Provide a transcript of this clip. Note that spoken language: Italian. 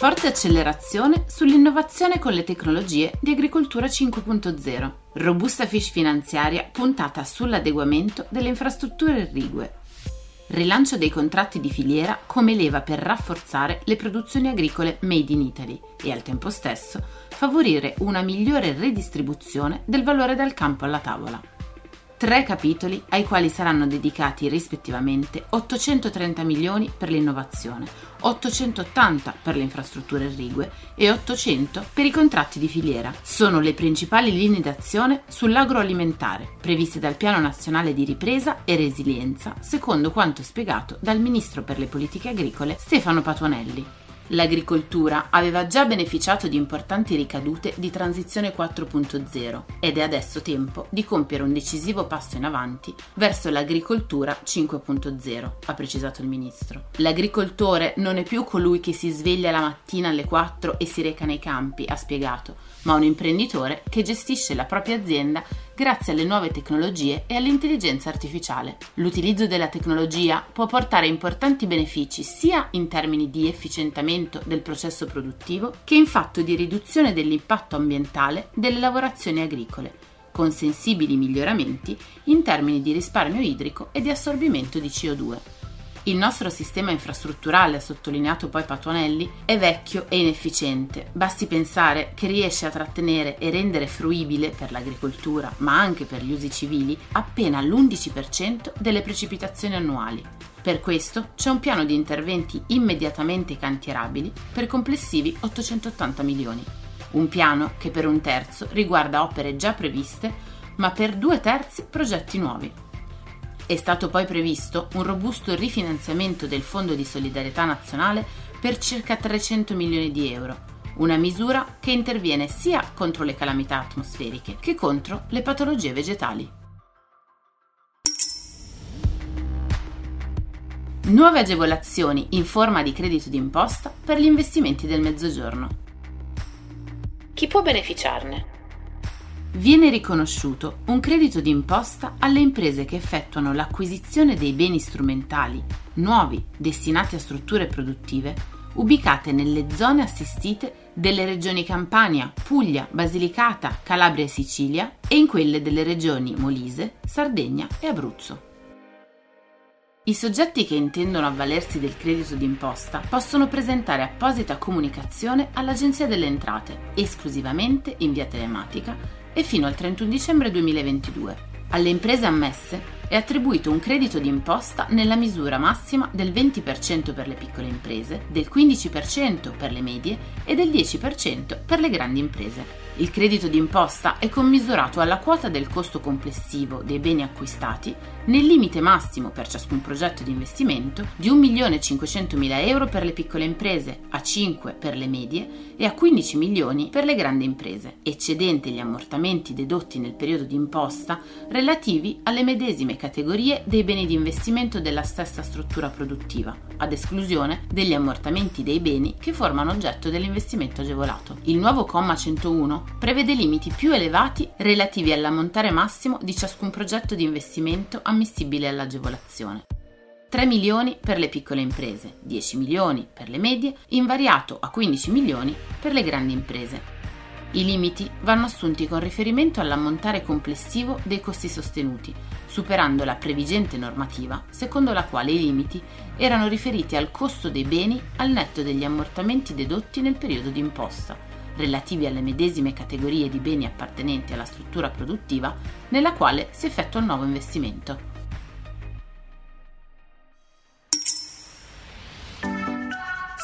Forte accelerazione sull'innovazione con le tecnologie di agricoltura 5.0. Robusta fish finanziaria puntata sull'adeguamento delle infrastrutture irrigue. Rilancio dei contratti di filiera come leva per rafforzare le produzioni agricole made in Italy e al tempo stesso favorire una migliore redistribuzione del valore dal campo alla tavola tre capitoli ai quali saranno dedicati rispettivamente 830 milioni per l'innovazione, 880 per le infrastrutture irrigue e 800 per i contratti di filiera. Sono le principali linee d'azione sull'agroalimentare previste dal Piano Nazionale di Ripresa e Resilienza, secondo quanto spiegato dal Ministro per le Politiche Agricole Stefano Patuanelli l'agricoltura aveva già beneficiato di importanti ricadute di transizione 4.0 ed è adesso tempo di compiere un decisivo passo in avanti verso l'agricoltura 5.0, ha precisato il ministro. L'agricoltore non è più colui che si sveglia la mattina alle 4 e si reca nei campi, ha spiegato, ma un imprenditore che gestisce la propria azienda grazie alle nuove tecnologie e all'intelligenza artificiale. L'utilizzo della tecnologia può portare importanti benefici sia in termini di efficientamento del processo produttivo che in fatto di riduzione dell'impatto ambientale delle lavorazioni agricole, con sensibili miglioramenti in termini di risparmio idrico e di assorbimento di CO2. Il nostro sistema infrastrutturale, ha sottolineato poi Patuanelli, è vecchio e inefficiente. Basti pensare che riesce a trattenere e rendere fruibile per l'agricoltura, ma anche per gli usi civili, appena l'11% delle precipitazioni annuali. Per questo c'è un piano di interventi immediatamente cantierabili per complessivi 880 milioni. Un piano che per un terzo riguarda opere già previste, ma per due terzi progetti nuovi. È stato poi previsto un robusto rifinanziamento del Fondo di solidarietà nazionale per circa 300 milioni di euro, una misura che interviene sia contro le calamità atmosferiche che contro le patologie vegetali. Nuove agevolazioni in forma di credito d'imposta per gli investimenti del Mezzogiorno. Chi può beneficiarne? Viene riconosciuto un credito d'imposta alle imprese che effettuano l'acquisizione dei beni strumentali nuovi destinati a strutture produttive ubicate nelle zone assistite delle regioni Campania, Puglia, Basilicata, Calabria e Sicilia e in quelle delle regioni Molise, Sardegna e Abruzzo. I soggetti che intendono avvalersi del credito d'imposta possono presentare apposita comunicazione all'Agenzia delle Entrate, esclusivamente in via telematica, e fino al 31 dicembre 2022. Alle imprese ammesse è attribuito un credito d'imposta nella misura massima del 20% per le piccole imprese, del 15% per le medie e del 10% per le grandi imprese. Il credito d'imposta è commisurato alla quota del costo complessivo dei beni acquistati nel limite massimo per ciascun progetto di investimento di 1.500.000 euro per le piccole imprese, a 5 per le medie e a 15 milioni per le grandi imprese, eccedente gli ammortamenti dedotti nel periodo di imposta relativi alle medesime categorie dei beni di investimento della stessa struttura produttiva, ad esclusione degli ammortamenti dei beni che formano oggetto dell'investimento agevolato. Il nuovo comma 101 prevede limiti più elevati relativi all'ammontare massimo di ciascun progetto di investimento ammissibile all'agevolazione. 3 milioni per le piccole imprese, 10 milioni per le medie, invariato a 15 milioni per le grandi imprese. I limiti vanno assunti con riferimento all'ammontare complessivo dei costi sostenuti, superando la previgente normativa secondo la quale i limiti erano riferiti al costo dei beni al netto degli ammortamenti dedotti nel periodo di imposta relativi alle medesime categorie di beni appartenenti alla struttura produttiva nella quale si effettua il nuovo investimento.